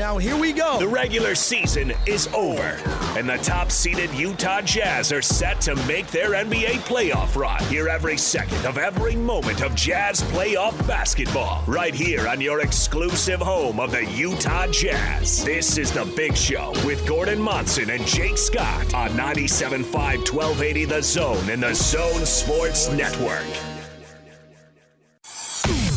now here we go. The regular season is over, and the top seeded Utah Jazz are set to make their NBA playoff run. Hear every second of every moment of Jazz playoff basketball right here on your exclusive home of the Utah Jazz. This is The Big Show with Gordon Monson and Jake Scott on 97.5 1280 The Zone and The Zone Sports Network.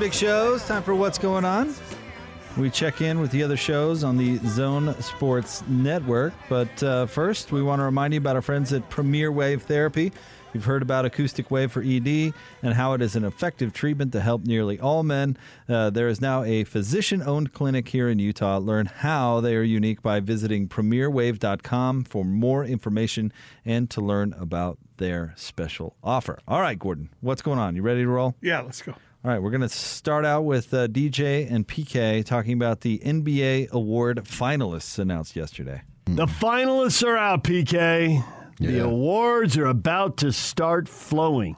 Big Shows. Time for What's Going On. We check in with the other shows on the Zone Sports Network. But uh, first, we want to remind you about our friends at Premier Wave Therapy. You've heard about acoustic wave for ED and how it is an effective treatment to help nearly all men. Uh, there is now a physician owned clinic here in Utah. Learn how they are unique by visiting premierwave.com for more information and to learn about their special offer. All right, Gordon, what's going on? You ready to roll? Yeah, let's go. All right, we're going to start out with uh, DJ and PK talking about the NBA award finalists announced yesterday. The finalists are out, PK. The Yeah. awards are about to start flowing.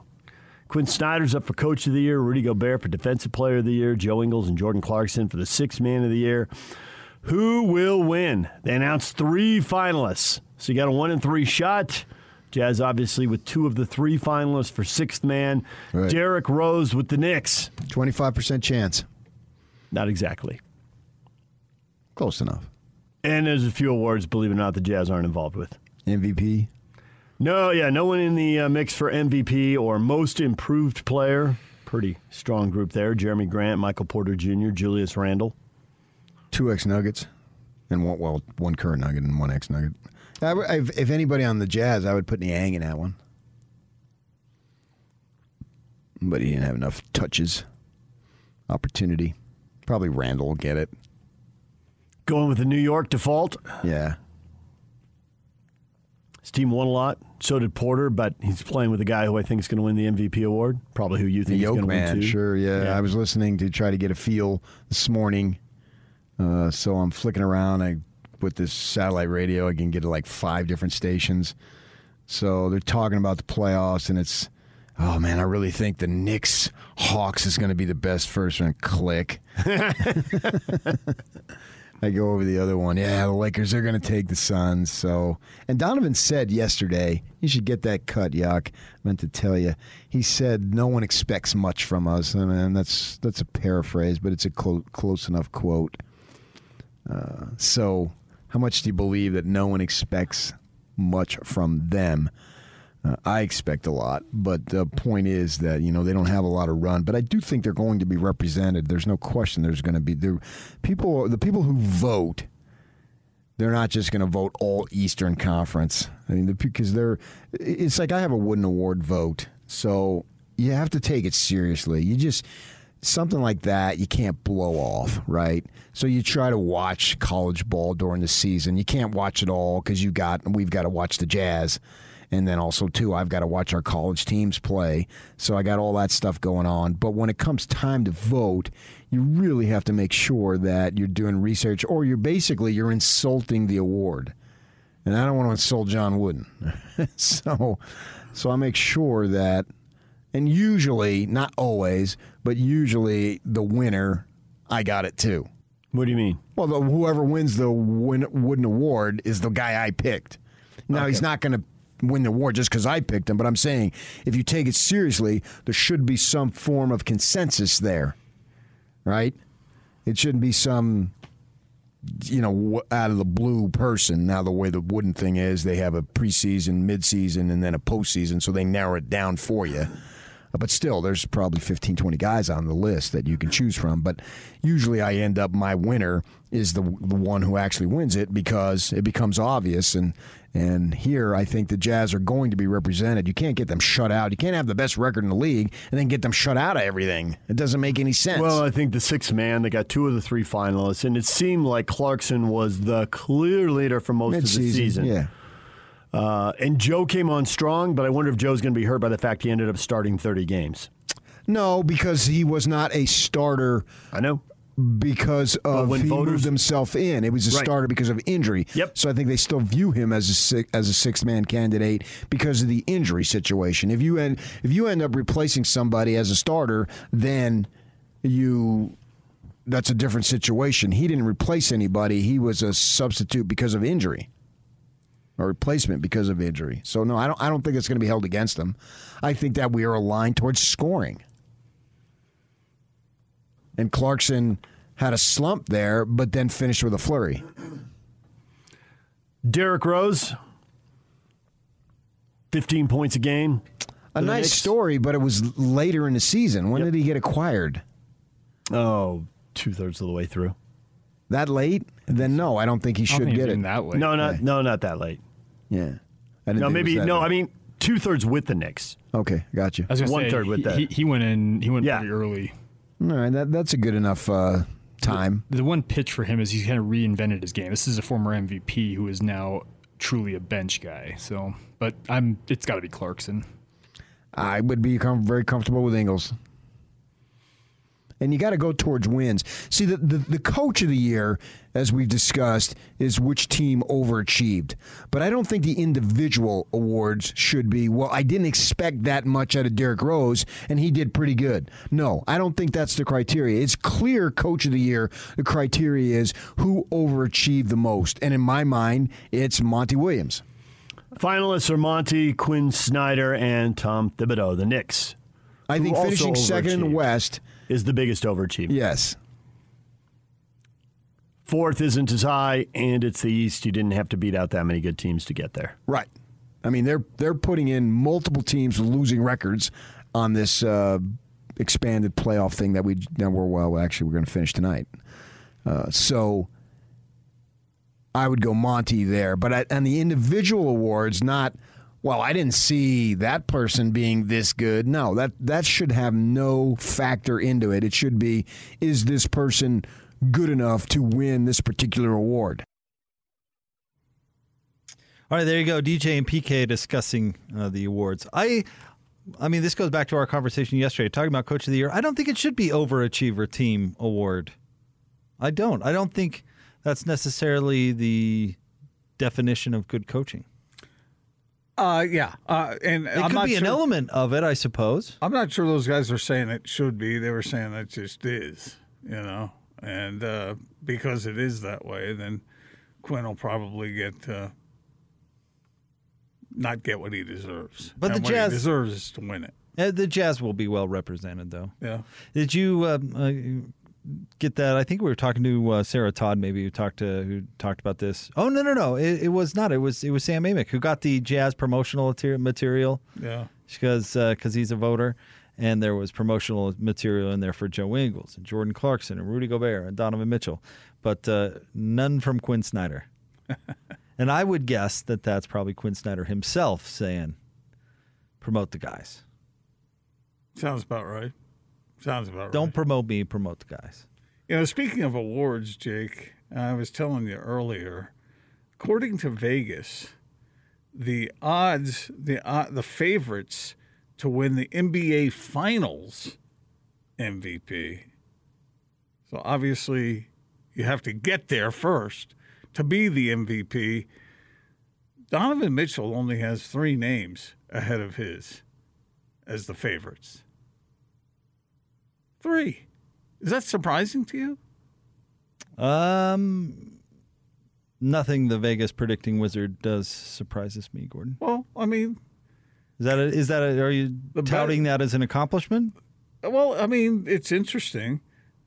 Quin Snyder's up for Coach of the Year, Rudy Gobert for Defensive Player of the Year, Joe Ingles and Jordan Clarkson for the Sixth Man of the Year. Who will win? They announced three finalists. So you got a one in three shot. Jazz, obviously, with two of the three finalists for Sixth Man. Right. Derrick Rose with the Knicks. 25% chance. Not exactly. Close enough. And there's a few awards, believe it or not, the Jazz aren't involved with. MVP. No, yeah, no one in the uh, mix for MVP or Most Improved Player. Pretty strong group there. Jerami Grant, Michael Porter Jr., Julius Randle. Two ex Nuggets. And one, well, one current Nugget and one ex Nugget. I If, if anybody on the Jazz, I would put Niang in that one. But he didn't have enough touches, opportunity. Probably Randle will get it. Going with the New York default. Yeah. His team won a lot. So did Porter, but he's playing with a guy who I think is going to win the MVP award. Probably who you The think is Yoke going to win too. sure, yeah. Yeah. I was listening to try to get a feel this morning. Uh, so I'm flicking around. I with this satellite radio, I can get to like five different stations. So they're talking about the playoffs, and it's oh man, I really think the Knicks Hawks is going to be the best first round. Click. I go over the other one. Yeah, the Lakers are going to take the Suns. So, and Donovan said yesterday, you should get that cut, Yuck. meant to tell you. He said no one expects much from us. I mean, that's that's a paraphrase, but it's a clo- close enough quote. Uh, so, how much do you believe that no one expects much from them? Uh, I expect a lot, but the point is that you know they don't have a lot of run. But I do think they're going to be represented. There's no question. There's going to be there people. The people who vote, they're not just going to vote all Eastern Conference. I mean, because they're. It's like I have a Wooden Award vote, so you have to take it seriously. You just something like that you can't blow off, right? So you try to watch college ball during the season. You can't watch it all because you got we've got to watch the Jazz, and then also too I've got to watch our college teams play. So I got all that stuff going on. But when it comes time to vote, you really have to make sure that you're doing research, or you're basically you're insulting the award. And I don't want to insult John Wooden, so so I make sure that and usually, not always, but usually the winner, I got it too. What do you mean? Well, the, whoever wins the win, Wooden Award is the guy I picked. Now, he's not going to win the award just because I picked him, but I'm saying if you take it seriously, there should be some form of consensus there, right? It shouldn't be some, you know, out of the blue person. Now, the way the Wooden thing is, they have a preseason, midseason, and then a postseason, so they narrow it down for you. But still, there's probably 15, 20 guys on the list that you can choose from. But usually I end up, my winner is the, the one who actually wins it because it becomes obvious. And, and here, I think the Jazz are going to be represented. You can't get them shut out. You can't have the best record in the league and then get them shut out of everything. It doesn't make any sense. Well, I think the sixth man, they got two of the three finalists, and it seemed like Clarkson was the clear leader for most of the Mid-season, season. yeah. Uh, and Joe came on strong, but I wonder if Joe's going to be hurt by the fact he ended up starting 30 games. No, because he was not a starter I know. because of when he voters- moved himself in. It was a Right. starter because of injury. Yep. So I think they still view him as a six, as a six man candidate because of the injury situation. If you end if you end up replacing somebody as a starter, then you that's a different situation. He didn't replace anybody. He was a substitute because of injury. Or replacement because of injury. So no, I don't I don't think it's going to be held against him. I think that we are aligned towards scoring and Clarkson had a slump there, but then finished with a flurry. Derrick Rose, 15 points a game. A nice Knicks. story, but it was later in the season. When Yep. did he get acquired? Oh, two thirds of the way through. That late? Then no, I don't think he should think get it. been that late. No, not no, not that late. Yeah. I didn't No, think it maybe was that no. late. I mean, two thirds with the Knicks. Okay, got you. I was gonna One say, third with he, that. He, he went in. He went Yeah. pretty early. All right, that, that's a good enough uh, time. The one pitch for him is he's kind of reinvented his game. This is a former MVP who is now truly a bench guy. So, but I'm. It's got to be Clarkson. I would be com- very comfortable with Ingles. And you got to go towards wins. See, the, the, the coach of the year, as we've discussed, is which team overachieved. But I don't think the individual awards should be, well, I didn't expect that much out of Derrick Rose, and he did pretty good. No, I don't think that's the criteria. It's clear coach of the year. The criteria is who overachieved the most. And in my mind, it's Monty Williams. Finalists are Monty, Quin Snyder, and Tom Thibodeau. The Knicks I think finishing second in the. West, is the biggest overachievement. yes. Fourth isn't as high, and it's the East. You didn't have to beat out that many good teams to get there. Right. I mean, they're they're putting in multiple teams with losing records on this uh, expanded playoff thing that we that we're well actually we're going to finish tonight. Uh, so I would go Monty there, but I, on the individual awards, not well. I didn't see that person being this good. No, that that should have no factor into it. It should be is this person good enough to win this particular award? All right, there you go. DJ and PK discussing uh, the awards. I, I mean, this goes back to our conversation yesterday, talking about Coach of the Year. I don't think it should be Overachiever Team Award. I don't. I don't think that's necessarily the definition of good coaching. Uh, yeah, uh, and It I'm could not be an sure, element of it, I suppose. I'm not sure those guys are saying it should be. They were saying it just is, you know, and uh, because it is that way, then Quin will probably get uh, not get what he deserves. But and the Jazz- he deserves is to win it. Uh, the Jazz will be well represented, though. Yeah. Did you uh, uh, get that? I think we were talking to uh, Sarah Todd, maybe who talked to who talked about this. Oh no, no, no! It, it was not. It was it was Sam Amick who got the Jazz promotional material Yeah. because because he's a voter, and there was promotional material in there for Joe Ingles and Jordan Clarkson and Rudy Gobert and Donovan Mitchell, but uh, none from Quin Snyder. and I would guess that that's probably Quin Snyder himself saying, "Promote the guys. Sounds about right. Sounds about right. Don't promote me. Promote the guys." You know, speaking of awards, Jake, I was telling you earlier, according to Vegas, the odds, the uh, the favorites to win the NBA Finals MVP. So obviously, you have to get there first to be the MVP. Donovan Mitchell only has three names ahead of his as the favorites. Three. Is that surprising to you? Um, nothing the Vegas predicting wizard does surprises me, Gordon. Well, I mean, Is that a, is that a, are you touting that as an accomplishment? well, I mean, it's interesting.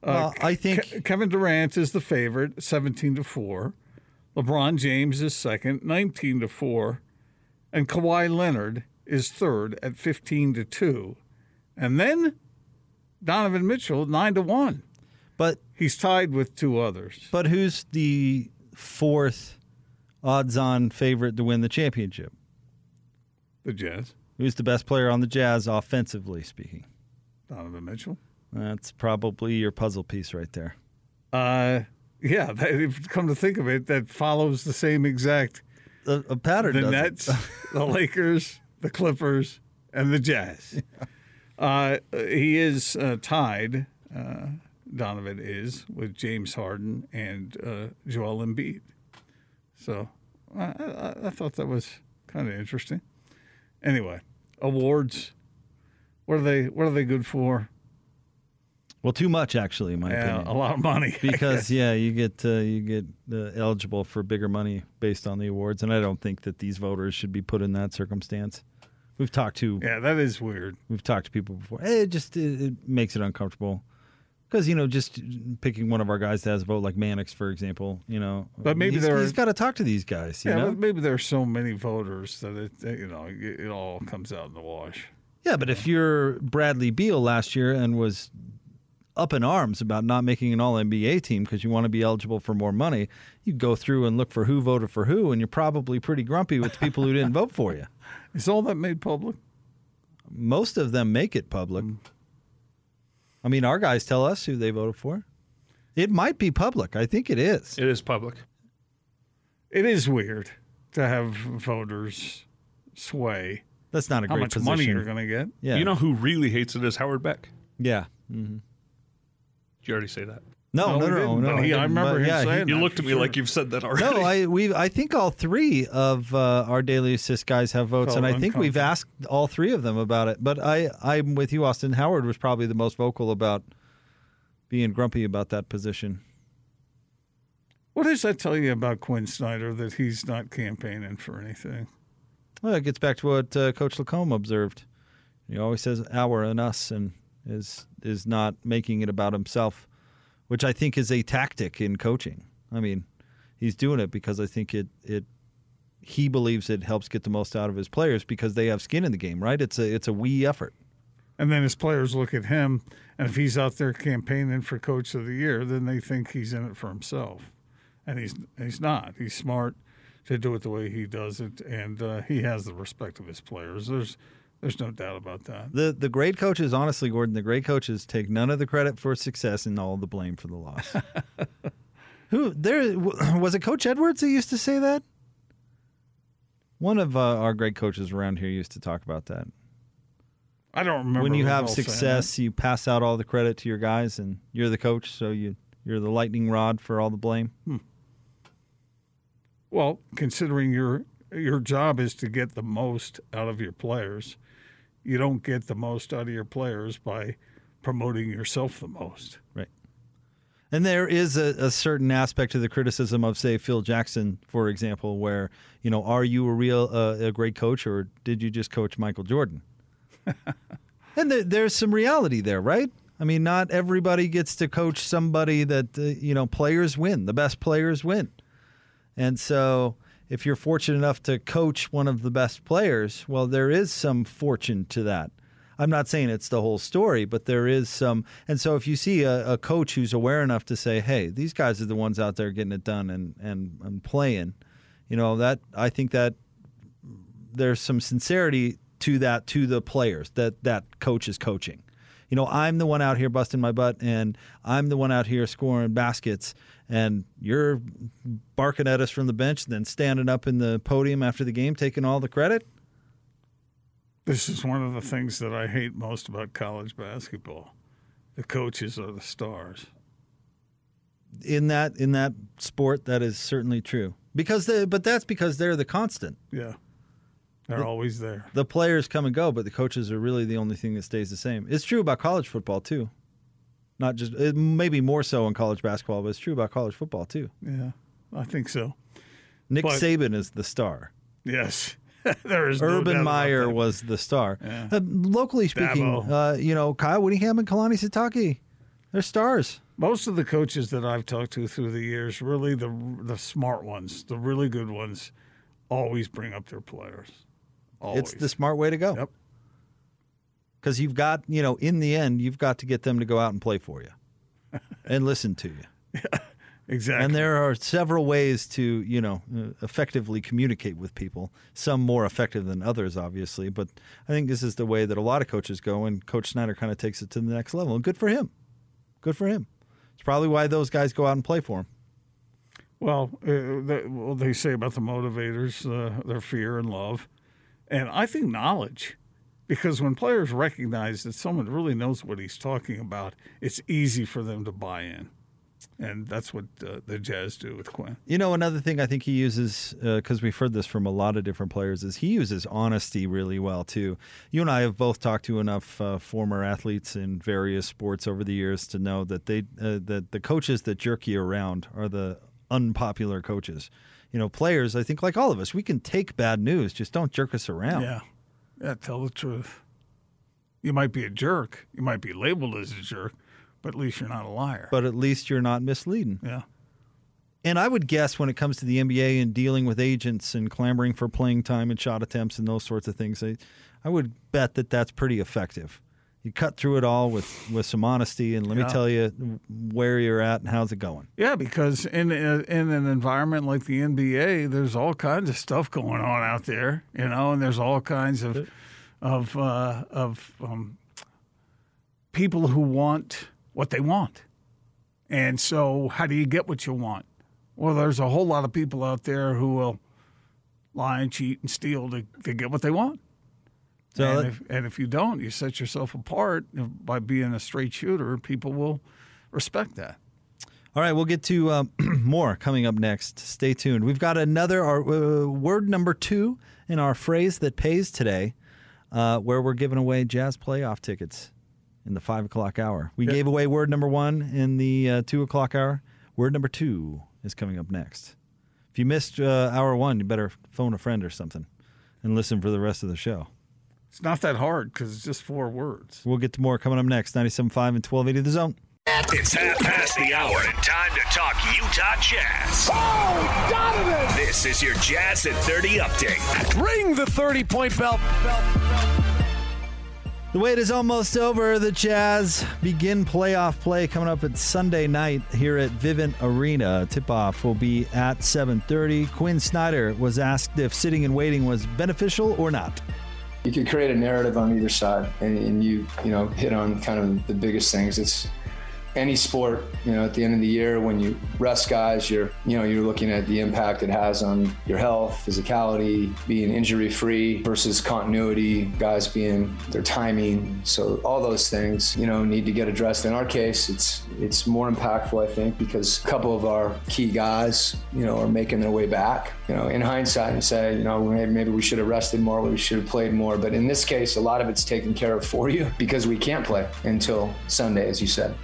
Well, I think Ke- Kevin Durant is the favorite, seventeen to four. LeBron James is second, nineteen to four, and Kawhi Leonard is third at fifteen to two. And then Donovan Mitchell, 9 to 1. But He's tied with two others. but who's the fourth odds-on favorite to win the championship? The Jazz, Who's the best player on the Jazz offensively speaking? Donovan Mitchell. That's probably your puzzle piece right there. Uh, yeah, that, if you come to think of it, that follows the same exact A, a pattern. the. Nets, the Lakers, the Clippers, and the Jazz. Uh, he is uh, tied. Uh, Donovan is with James Harden and uh, Joel Embiid. So I, I, I thought that was kind of interesting. Anyway, awards. What are they? What are they good for? Well, too much actually, in my Yeah, opinion. a lot of money. because yeah, you get uh, you get uh, eligible for bigger money based on the awards, and I don't think that these voters should be put in that circumstance. We've talked to yeah, that is weird. we've talked to people before. Eh, it just it, it makes it uncomfortable because you know just picking one of our guys that has a vote like Mannix, for example. You know, But maybe there are- he's got to talk to these guys. You Yeah, know, but maybe there are so many voters that it, you know, it, it all comes out in the wash. Yeah, but if you're Bradley Beal last year and was up in arms about not making an All NBA team because you want to be eligible for more money, you go through and look for who voted for who, and you're probably pretty grumpy with the people who didn't vote for you. Is all that made public? Most of them make it public. Mm. I mean, our guys tell us who they voted for. It might be public. I think it is. It is public. It is weird to have voters sway That's not a how great much position. money you're going to get. Yeah. You know who really hates it is Howard Beck. Yeah. Mm-hmm. Did you already say that? No, No, no, we no, no. he- I remember but him yeah, he- saying You that looked at me sure. like you've said that already. No, I we I think all three of uh, our daily assist guys have votes, Felt and I think we've asked all three of them about it. But I I'm with you, Austin. Howard was probably the most vocal about being grumpy about that position. What does that tell you about Quin Snyder that he's not campaigning for anything? Well, it gets back to what uh, Coach Lacombe observed. He always says "our" and "us," and is is not making it about himself, which I think is a tactic in coaching. I mean, he's doing it because I think it it he believes it helps get the most out of his players because they have skin in the game, right? It's a it's a we effort. And then his players look at him, and if he's out there campaigning for Coach of the Year, then they think he's in it for himself, and he's he's not. He's smart to do it the way he does it, and uh, he has the respect of his players. There's there's no doubt about that. The the great coaches, honestly, Gordon, the great coaches take none of the credit for success and all the blame for the loss. Who there was it? Coach Edwards that used to say that. One of uh, our great coaches around here used to talk about that. I don't remember when you have success, you pass out all the credit to your guys, and you're the coach, so you you're the lightning rod for all the blame. that. Well, considering your your job is to get the most out of your players, you don't get the most out of your players by promoting yourself the most. Right. And there is a, a certain aspect to the criticism of, say, Phil Jackson, for example, where you know, are you a real uh, a great coach, or did you just coach Michael Jordan? and there, there's some reality there, right? I mean, not everybody gets to coach somebody that uh, you know players win. The best players win, and so if you're fortunate enough to coach one of the best players, well, there is some fortune to that. I'm not saying it's the whole story, but there is some. And so if you see a, a coach who's aware enough to say, "Hey, these guys are the ones out there getting it done and and, and playing," you know that I think that there's some sincerity to that to the players that that coach is coaching. You know, I'm the one out here busting my butt, and I'm the one out here scoring baskets, and you're barking at us from the bench, and then standing up in the podium after the game, taking all the credit. This is one of the things that I hate most about college basketball. The coaches are the stars. In that in that sport, that is certainly true. Because the but that's because they're the constant. Yeah. They're always there. The players come and go, but the coaches are really the only thing that stays the same. It's true about college football too. Not just maybe more so in college basketball, but it's true about college football too. Yeah, I think so. Nick But- Saban is the star. Yes. there is no doubt Urban about Meyer was the star. Yeah. Uh, locally speaking, uh, you know, Kyle Whittingham and Kalani Sitake, they're stars. Most of the coaches that I've talked to through the years, really the the smart ones, the really good ones, always bring up their players. Always. It's the smart way to go. Yep. Because you've got you know in the end you've got to get them to go out and play for you and listen to you. Exactly. And there are several ways to, you know, uh, effectively communicate with people. Some more effective than others, obviously. But I think this is the way that a lot of coaches go, and Coach Snyder kind of takes it to the next level. And good for him. Good for him. It's probably why those guys go out and play for him. Well, uh, they, well, they say about the motivators, uh, their fear and love, and I think knowledge, because when players recognize that someone really knows what he's talking about, it's easy for them to buy in, and that's what uh, the Jazz do with Quin. You know, another thing I think he uses, because we've heard this from a lot of different players, is he uses honesty really well, too. You and I have both talked to enough uh, former athletes in various sports over the years to know that they uh, that the coaches that jerk you around are the unpopular coaches. You know, players, I think, like all of us, we can take bad news, just don't jerk us around. Yeah, yeah. Tell the truth. You might be a jerk. You might be labeled as a jerk, but at least you're not a liar. But at least you're not misleading. yeah. And I would guess when it comes to the NBA and dealing with agents and clamoring for playing time and shot attempts and those sorts of things, I, I would bet that that's pretty effective. You cut through it all with, with some honesty, and let Yeah. me tell you where you're at and how's it going. Yeah, because in a, in an environment like the NBA, there's all kinds of stuff going on out there, you know, and there's all kinds of of uh, of um, people who want what they want. And so, how do you get what you want? Well, there's a whole lot of people out there who will lie and cheat and steal to, to get what they want. So and, that- if, and if you don't, you set yourself apart by being a straight shooter. People will respect that. All right, we'll get to uh, more coming up next. Stay tuned. We've got another our, uh, word number two in our phrase that pays today, uh, where we're giving away jazz playoff tickets in the five o'clock hour. We gave away word number one in the uh, two o'clock hour. Word number two is coming up next. If you missed uh, hour one, you better phone a friend or something and listen for the rest of the show. It's not that hard because it's just four words. We'll get to more coming up next. 97.5 and 1280 The Zone. It's half past the hour and time to talk Utah Jazz. Oh, Donovan! This is your Jazz at 30 update. Ring the 30 point bell. The wait is almost over. The Jazz begin playoff play coming up at Sunday night here at Vivint Arena. Tip-off will be at 7:30. Quin Snyder was asked if sitting and waiting was beneficial or not. You could create a narrative on either side and, and you you know hit on kind of the biggest things. It's any sport you know at the end of the year when you rest guys you're you know you're looking at the impact it has on your health physicality being injury free versus continuity guys being their timing. So all those things you know need to get addressed. In our case it's it's more impactful i think because a couple of our key guys you know are making their way back. You know in hindsight and say you know maybe, maybe we should have rested more we should have played more. But in this case a lot of it's taken care of for you because we can't play until sunday as you said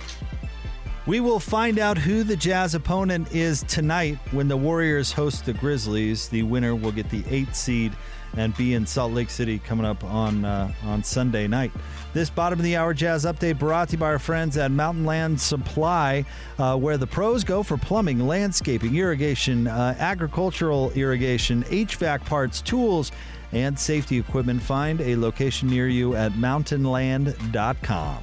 We will find out who the Jazz opponent is tonight when the Warriors host the Grizzlies. The winner will get the eighth seed and be in Salt Lake City coming up on uh, on Sunday night. This bottom of the hour Jazz update brought to you by our friends at Mountain Land Supply, uh, where the pros go for plumbing, landscaping, irrigation, uh, agricultural irrigation, HVAC parts, tools, and safety equipment. Find a location near you at mountainland.com.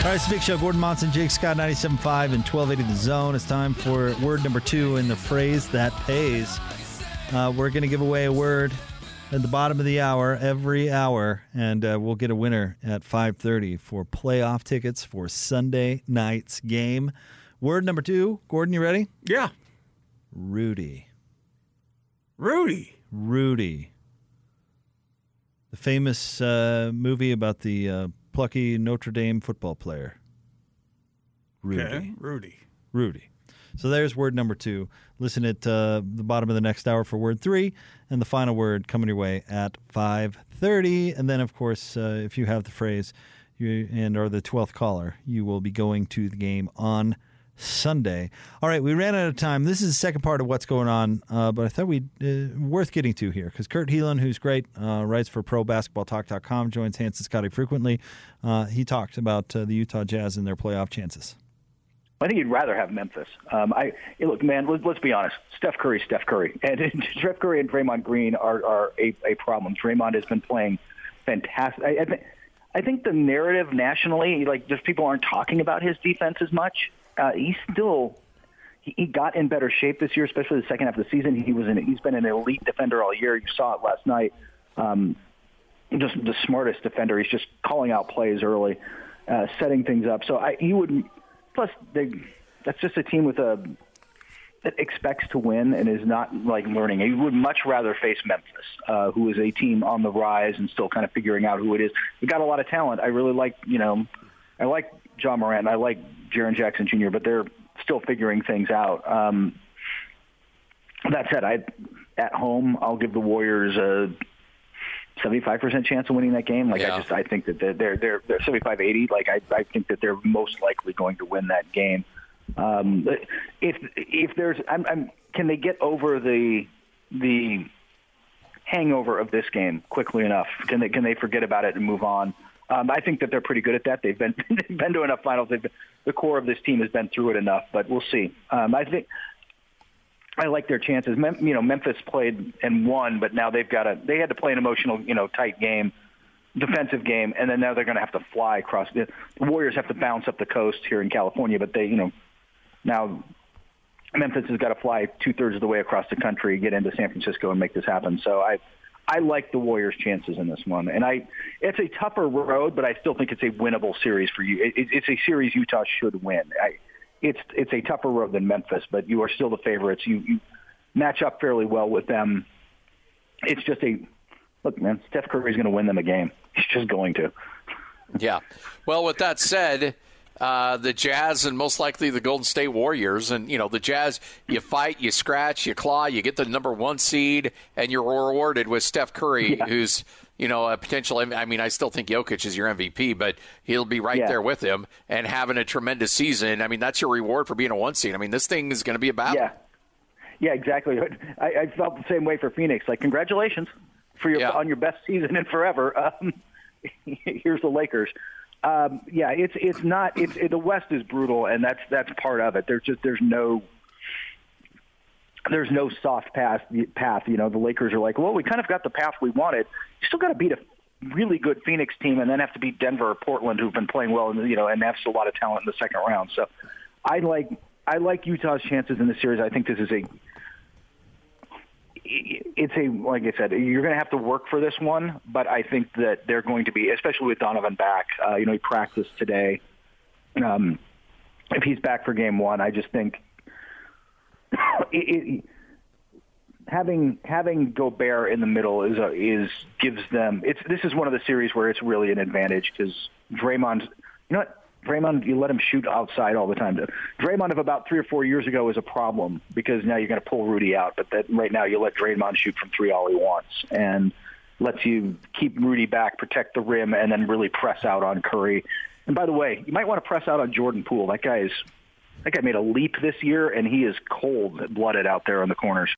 All right, it's the Big Show. Gordon Monson, Jake Scott, 97.5 and 1280 The Zone. It's time for word number two in the phrase that pays. Uh, we're going to give away a word at the bottom of the hour every hour, and uh, we'll get a winner at 5:30 for playoff tickets for Sunday night's game. Word number two, Gordon, you ready? Yeah. Rudy. Rudy. Rudy. The famous uh, movie about the uh, plucky Notre Dame football player. Rudy. Okay. Rudy. Rudy. So there's word number two. Listen at uh, the bottom of the next hour for word three, and the final word coming your way at 5:30. And then, of course, uh, if you have the phrase you, and are the 12th caller, you will be going to the game on Sunday. All right, we ran out of time. This is the second part of what's going on, uh, but I thought we uh, worth getting to here because Kurt Helin, who's great, uh, writes for ProBasketballTalk.com, joins Hans and Scotty frequently. Uh, he talked about uh, the Utah Jazz and their playoff chances. I think you'd rather have Memphis. Um, I look, man. Let, us be honest. Steph Curry, Steph Curry, and Steph Curry and Draymond Green are are a, a problem. Draymond has been playing fantastic. I, I, think, I think the narrative nationally, like just people aren't talking about his defense as much. Uh, he's still he, he got in better shape this year, especially the second half of the season. He was in. He's been an elite defender all year. You saw it last night. Um, just the smartest defender. He's just calling out plays early, uh, setting things up. So I, he would Plus, they, that's just a team with a that expects to win and is not like learning. He would much rather face Memphis, uh, who is a team on the rise and still kind of figuring out who it is. We got a lot of talent. I really like, you know, I like Ja Morant. I like Jaren Jackson Jr., but they're still figuring things out. Um, that said, I at home I'll give the Warriors a 75% chance of winning that game. Like yeah. I just I think that they're they're they're, they're 75 80. Like I I think that they're most likely going to win that game. Um, if if there's I'm, I'm can they get over the the hangover of this game quickly enough? Can they can they forget about it and move on? Um, I think that they're pretty good at that. They've been they've been to enough finals. They've been, the core of this team has been through it enough, but we'll see. Um, I think I like their chances. Mem- you know, Memphis played and won, but now they've got to. They had to play an emotional, you know, tight game, defensive game, and then now they're going to have to fly across. The, the Warriors have to bounce up the coast here in California, but they, you know, now Memphis has got to fly two thirds of the way across the country, get into San Francisco, and make this happen. So I, I like the Warriors' chances in this one, and I, it's a tougher road, but I still think it's a winnable series for you. It, it's a series Utah should win. I, it's it's a tougher road than Memphis, but you are still the favorites. You, you match up fairly well with them. It's just a look, man. Steph Curry's going to win them a game. He's just going to. Yeah. Well, with that said, uh, the Jazz and most likely the Golden State Warriors. And, you know, the Jazz, you fight, you scratch, you claw, you get the number one seed, and you're rewarded with Steph Curry, yeah. who's you know, a potential. I mean, I still think Jokic is your MVP, but he'll be right yeah. there with him and having a tremendous season. I mean, that's your reward for being a one seed. I mean, this thing is going to be a battle. Yeah, yeah, exactly. I, I felt the same way for Phoenix. Like, congratulations for your yeah. on your best season in forever. Um, here's the Lakers. Um, yeah, it's it's not. It's it, the West is brutal, and that's that's part of it. There's just there's no there's no soft path. Path, you know, the Lakers are like, well, we kind of got the path we wanted. You still got to beat a really good Phoenix team, and then have to beat Denver or Portland, who've been playing well, and you know, and have a lot of talent in the second round. So, I like I like Utah's chances in the series. I think this is a it's a like I said, you're going to have to work for this one, but I think that they're going to be, especially with Donovan back. Uh, you know, he practiced today. Um, if he's back for game one, I just think it, it, having having Gobert in the middle is a, is gives them. It's this is one of the series where it's really an advantage because Draymond. You know what? Draymond, you let him shoot outside all the time. Draymond of about three or four years ago is a problem because now you're going to pull Rudy out. But that right now you let Draymond shoot from three all he wants and lets you keep Rudy back, protect the rim, and then really press out on Curry. And by the way, you might want to press out on Jordan Poole. That guy is that guy made a leap this year, and he is cold blooded out there on the corners.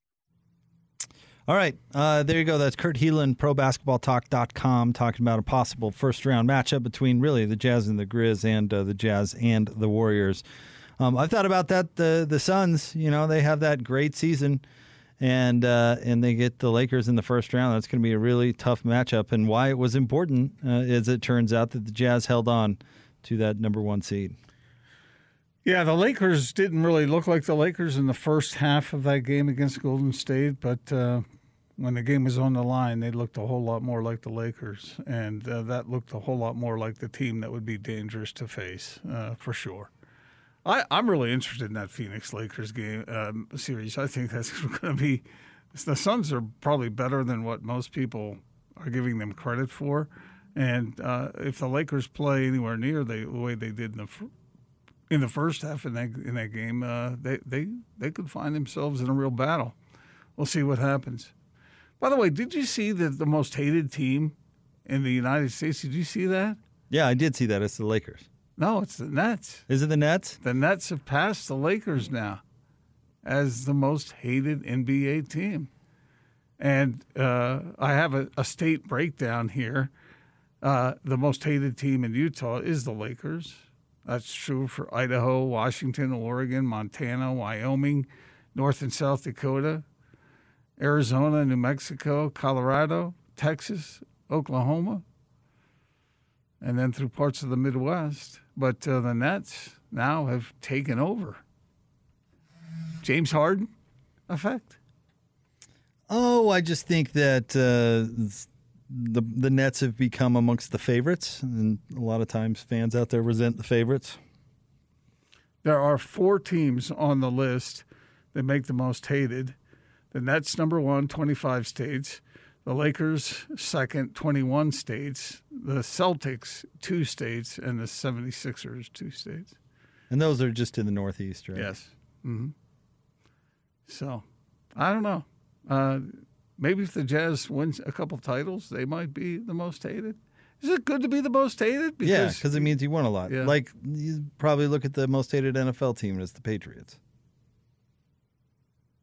All right, uh, there you go. That's Kurt Helin, ProBasketballTalk.com, talking about a possible first round matchup between really the Jazz and the Grizz, and uh, the Jazz and the Warriors. Um, I've thought about that. The the Suns, you know, they have that great season, and uh, and they get the Lakers in the first round. That's going to be a really tough matchup. And why it was important, uh, as it turns out, that the Jazz held on to that number one seed. Yeah, the Lakers didn't really look like the Lakers in the first half of that game against Golden State, but uh, when the game was on the line, they looked a whole lot more like the Lakers, and uh, that looked a whole lot more like the team that would be dangerous to face uh, for sure. I, I'm really interested in that Phoenix Lakers game um, series. I think that's going to be. The Suns are probably better than what most people are giving them credit for, and uh, if the Lakers play anywhere near the way they did in the in the first half in that in that game, uh, they they they could find themselves in a real battle. We'll see what happens. By the way, did you see that the most hated team in the United States? Did you see that? Yeah, I did see that. It's the Lakers. No, it's the Nets. Is it the Nets? The Nets have passed the Lakers now as the most hated NBA team. And uh, I have a, a state breakdown here. Uh, the most hated team in Utah is the Lakers. That's true for Idaho, Washington, Oregon, Montana, Wyoming, North and South Dakota, Arizona, New Mexico, Colorado, Texas, Oklahoma, and then through parts of the Midwest. But uh, the Nets now have taken over. James Harden effect. Oh, I just think that uh, the the Nets have become amongst the favorites, and a lot of times fans out there resent the favorites. There are four teams on the list that make the most hated. The Nets, number one, 25 states. The Lakers, second, 21 states. The Celtics, two states. And the 76ers, two states. And those are just in the Northeast, right? Yes. Mm-hmm. So, I don't know. Uh, maybe if the Jazz wins a couple titles, they might be the most hated. Is it good to be the most hated? yeah, because it means you won a lot. Yeah. Like you probably look at the most hated NFL team as the Patriots.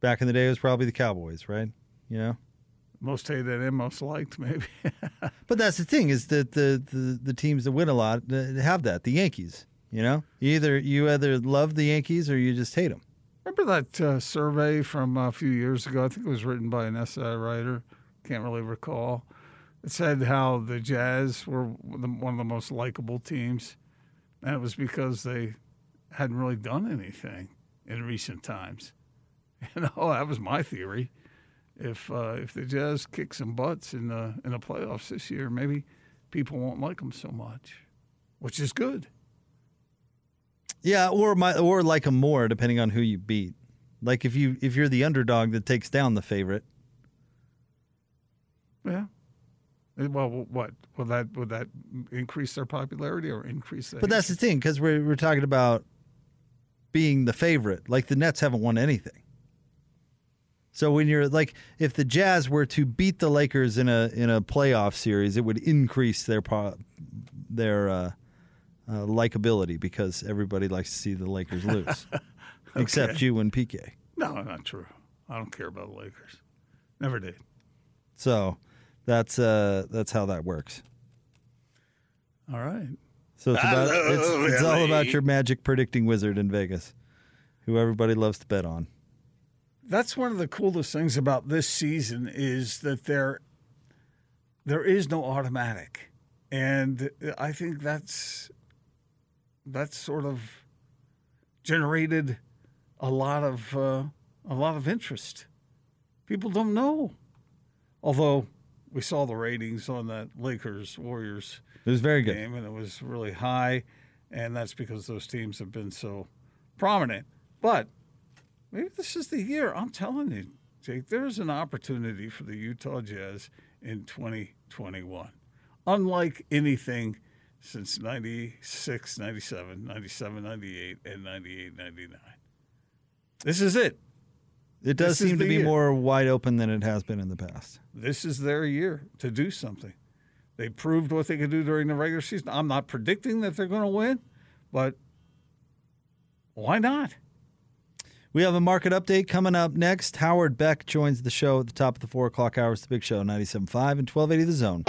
Back in the day, it was probably the Cowboys, right? You know. most hated and most liked, maybe. But that's the thing is that the, the, the teams that win a lot have that. The Yankees, you know, you either you either love the Yankees or you just hate them. Remember that uh, survey from a few years ago? I think it was written by an SI writer. Can't really recall. It said how the Jazz were one of the most likable teams, and it was because they hadn't really done anything in recent times. You know, that was my theory. If uh, if the Jazz kick some butts in the in the playoffs this year, maybe people won't like them so much, which is good. Yeah, or my or like them more depending on who you beat. Like if you if you're the underdog that takes down the favorite, Yeah. Uh, Well, what will that would that increase their popularity or increase? Their but that's the thing because we're we're talking about being the favorite. Like the Nets haven't won anything. So when you're like, if the Jazz were to beat the Lakers in a in a playoff series, it would increase their their uh, uh, likability because everybody likes to see the Lakers lose, except you and PK. no, not true. I don't care about the Lakers. Never did. So that's uh, that's how that works. All right. So it's about it's, it's all about your magic predicting wizard in Vegas, who everybody loves to bet on. That's one of the coolest things about this season is that there there is no automatic, and I think that's that's sort of generated a lot of uh, a lot of interest. People don't know, although we saw the ratings on that Lakers Warriors It was very good. game, and it was really high, and that's because those teams have been so prominent. But maybe this is the year. I'm telling you, Jake, there's an opportunity for the Utah Jazz in 2021, unlike anything since 96, 97, 97, 98, and 98, 99. This is it. It does This seem to be year. more wide open than it has been in the past. This is their year to do something. They proved what they could do during the regular season. I'm not predicting that they're going to win, but why not? We have a market update coming up next. Howard Beck joins the show at the top of the four o'clock hours. The Big Show, 97.5 and 1280 The Zone.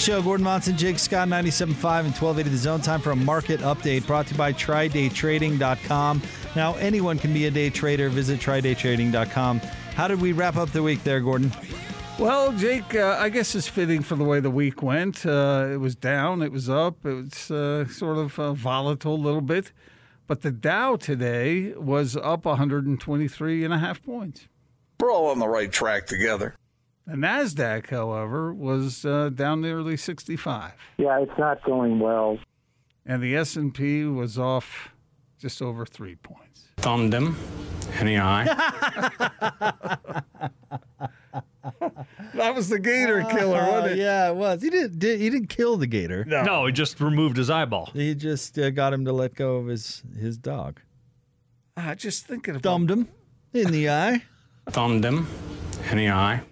Show, Gordon Monson, Jake Scott, 97.5 and 1280 The Zone. Time for a market update brought to you by TryDayTrading.com. Now, anyone can be a day trader. Visit TryDayTrading.com. How did we wrap up the week there, Gordon? Well, Jake, uh, I guess it's fitting for the way the week went. Uh, it was down, it was up, it was uh, sort of uh, volatile a little bit. But the Dow today was up 123 and a half points. We're all on the right track together. The NASDAQ, however, was uh, down nearly 65. Yeah, it's not going well. And the S&P was off just over three points. Thumbed him in the eye. That was the Gator killer, Uh, wasn't it? yeah, it was. He didn't. Did, he didn't kill the gator. No. he just removed his eyeball. He just uh, got him to let go of his his dog. Ah, just thinking about it. Thumbed him in the eye. Thumbed him in the eye.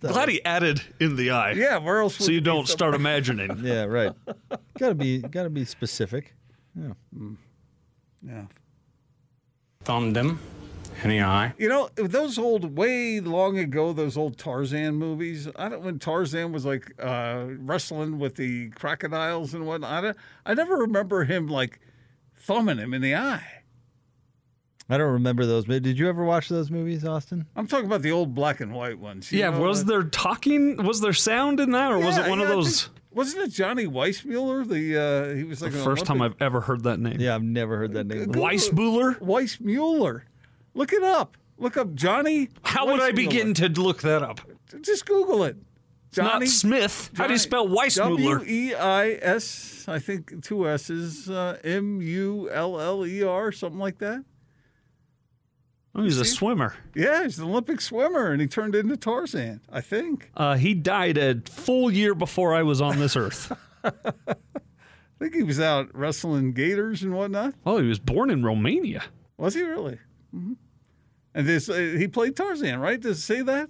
Glad he added in the eye. Yeah, where else So would you you don't start imagining. Yeah, right. gotta be gotta be specific. Yeah. Yeah. Thumbed him in the eye. You know, those old, way long ago, those old Tarzan movies. I don't when Tarzan was like uh, wrestling with the crocodiles and whatnot. I, I never remember him like thumbing him in the eye. I don't remember those. But did you ever watch those movies, Austin? I'm talking about the old black and white ones. you Yeah, know, was uh, there talking? Was there sound in that, or was yeah, it one yeah, of I those? think- wasn't it Johnny Weissmuller? The uh, he was The like an first time Olympic- I've ever heard that name. Yeah, I've never heard that name. Google it. Weissmuller? Weissmuller. Look it up. Look up Johnny. How would I Weissmuller. begin to look that up? Just Google it. It's not Smith. How do you spell Weissmuller? W E I S, I think two S's, uh, M U L L E R, something like that. Oh, he's a swimmer. Yeah, he's an Olympic swimmer, and he turned into Tarzan, I think. Uh, he died a full year before I was on this earth. I think he was out wrestling gators and whatnot. oh, he was born in Romania. Was he really? hmm And this, uh, he played Tarzan, right? Does it say that?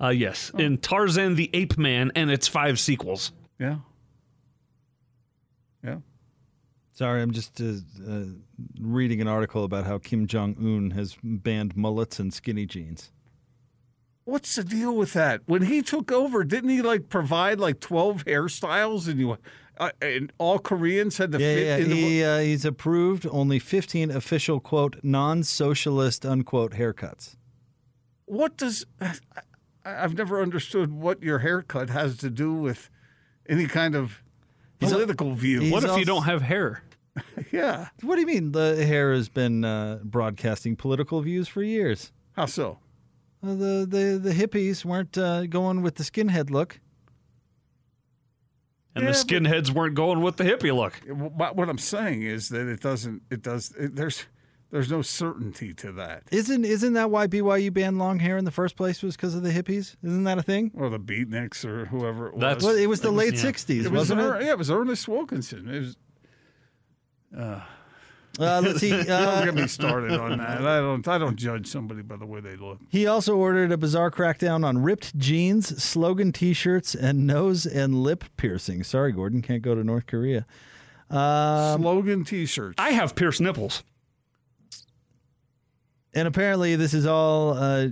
Uh, yes, in Tarzan the Ape Man and its five sequels. Yeah. Yeah. Sorry, I'm just uh, uh, reading an article about how Kim Jong Un has banned mullets and skinny jeans. What's the deal with that? When he took over, didn't he like provide like twelve hairstyles, and you, uh, and all Koreans had to Yeah, fit yeah. into He, uh, he's approved only 15 official quote non-socialist unquote haircuts. what does I, I've never understood what your haircut has to do with any kind of He's political view. he's What if you don't have hair? yeah. What do you mean? The hair has been uh, broadcasting political views for years. How so? Uh, the, the the hippies weren't uh, going with the skinhead look. And Yeah, the skinheads weren't going with the hippie look. What, what I'm saying is that it doesn't. It does. It, there's there's no certainty to that. Isn't isn't that why BYU banned long hair in the first place? Was because of the hippies? Isn't that a thing? Or the beatniks or whoever it was. That's- Well, it was the late yeah. '60s, it was wasn't Er- it? Yeah, it was Ernest Wilkinson. It was. Uh, let's see. don't Uh, get me started on that. I don't. I don't judge somebody by the way they look. He also ordered a bizarre crackdown on ripped jeans, slogan T-shirts, and nose and lip piercing. Sorry, Gordon, can't go to North Korea. Um, Slogan T-shirts. I have pierced nipples. and apparently, this is all uh,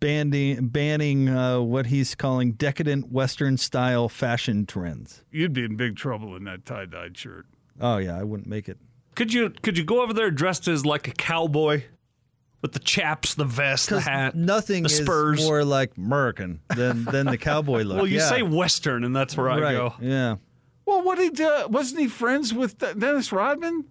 banning banning uh, what he's calling decadent Western style fashion trends. You'd be in big trouble in that tie-dyed shirt. Oh yeah, I wouldn't make it. Could you could you go over there dressed as like a cowboy with the chaps, the vest, the hat, nothing the is spurs? more like American than than the cowboy look. well, you Yeah. say Western, and that's where I go. Yeah. Well, what he do? Wasn't he friends with Dennis Rodman?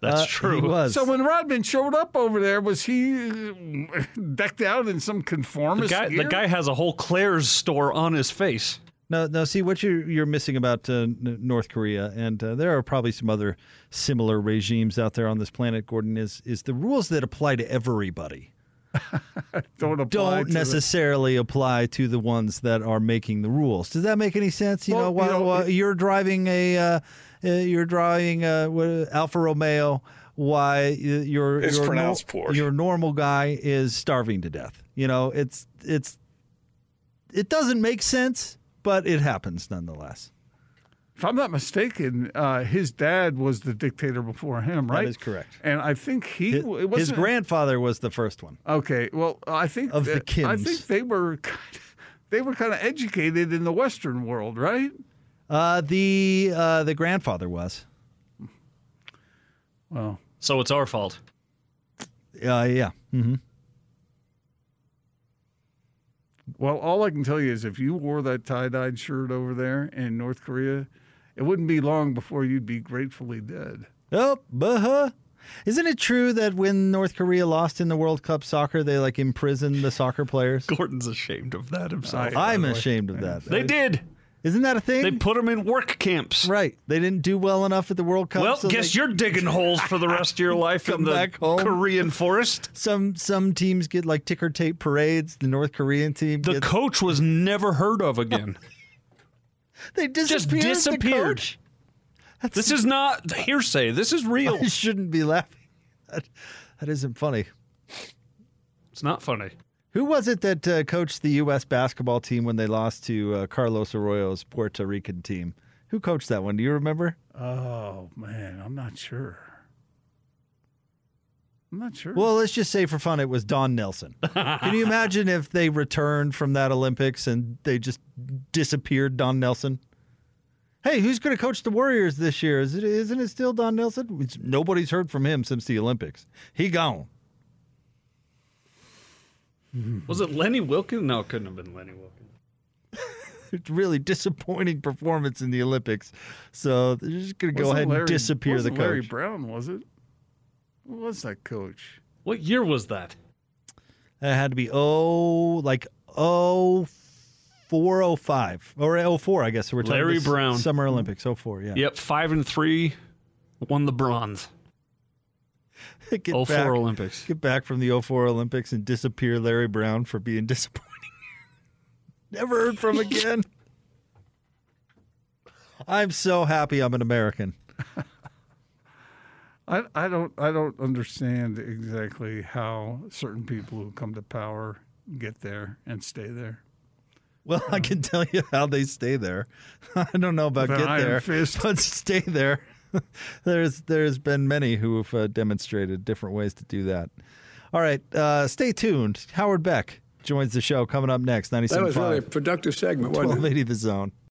That's Uh, true. He was. So when Rodman showed up over there, was he uh, decked out in some the conformist guy, the guy has a whole Claire's store on his face. No, no. See what you're you're missing about uh, North Korea, and uh, there are probably some other similar regimes out there on this planet. Gordon is is the rules that apply to everybody don't apply don't to the- necessarily apply to the ones that are making the rules. Does that make any sense? You Well, know, you while, know, while it- you're driving a uh, uh, you're driving a what, Alfa Romeo, why y- your It's your, pronounced your normal guy is starving to death. You know, it's it's it doesn't make sense, but it happens nonetheless. If I'm not mistaken, uh, his dad was the dictator before him, right? That is correct. And I think he His, it his wasn't- grandfather was the first one. Okay, well, I think Of the that- I think they were kind of, they were kind of educated in the Western world, right? Uh, the uh, the grandfather was. Well, So it's our fault. Uh, yeah. hmm Well, all I can tell you is if you wore that tie dyed shirt over there in North Korea, it wouldn't be long before you'd be gratefully dead. Oh, buh Isn't it true that when North Korea lost in the World Cup soccer, they like imprisoned the soccer players? Gordon's ashamed of that himself. I'm ashamed of that. They did. Isn't that a thing? They put them in work camps. Right. They didn't do well enough at the World Cup. Well, so guess they- you're digging holes for the rest of your life in the. Korean forest. Some some teams get like ticker tape parades. The North Korean team The gets, coach was never heard of again. they Just disappeared. the disappeared. This is not hearsay. This is real. I shouldn't be laughing. That, that isn't funny. It's not funny. Who was it that uh, coached the U.S. basketball team when they lost to uh, Carlos Arroyo's Puerto Rican team? Who coached that one? Do you remember? Oh man, I'm not sure. I'm not sure. Well, let's just say for fun, it was Don Nelson. Can you imagine if they returned from that Olympics and they just disappeared Don Nelson? Hey, who's going to coach the Warriors this year? Is it isn't it still Don Nelson? It's, nobody's heard from him since the Olympics. He gone. Was it Lenny Wilkens? No, it couldn't have been Lenny Wilkens. It's really disappointing performance in the Olympics. So they're just going to go Wasn't ahead Larry- and disappear the wasn't coach. Larry Brown, was it? Who was that coach? What year was that? That had to be oh like oh four oh five or oh four I guess. So we're talking Larry this Brown. Summer Olympics oh four yeah. Yep, five and three, won the bronze. Get 04 back- Olympics. Get back from the 04 Olympics and disappear Larry Brown for being disappointing. Never heard from again. I'm so happy I'm an American. I, I don't I don't understand exactly how certain people who come to power get there and stay there. Well, I um, can tell you how they stay there. I don't know about With an get iron there, fist. but stay there. there's there's been many who have uh, demonstrated different ways to do that. All right, uh, stay tuned. Howard Beck joins the show coming up next. 97.5. That was really a productive segment, it? 1280 The Zone.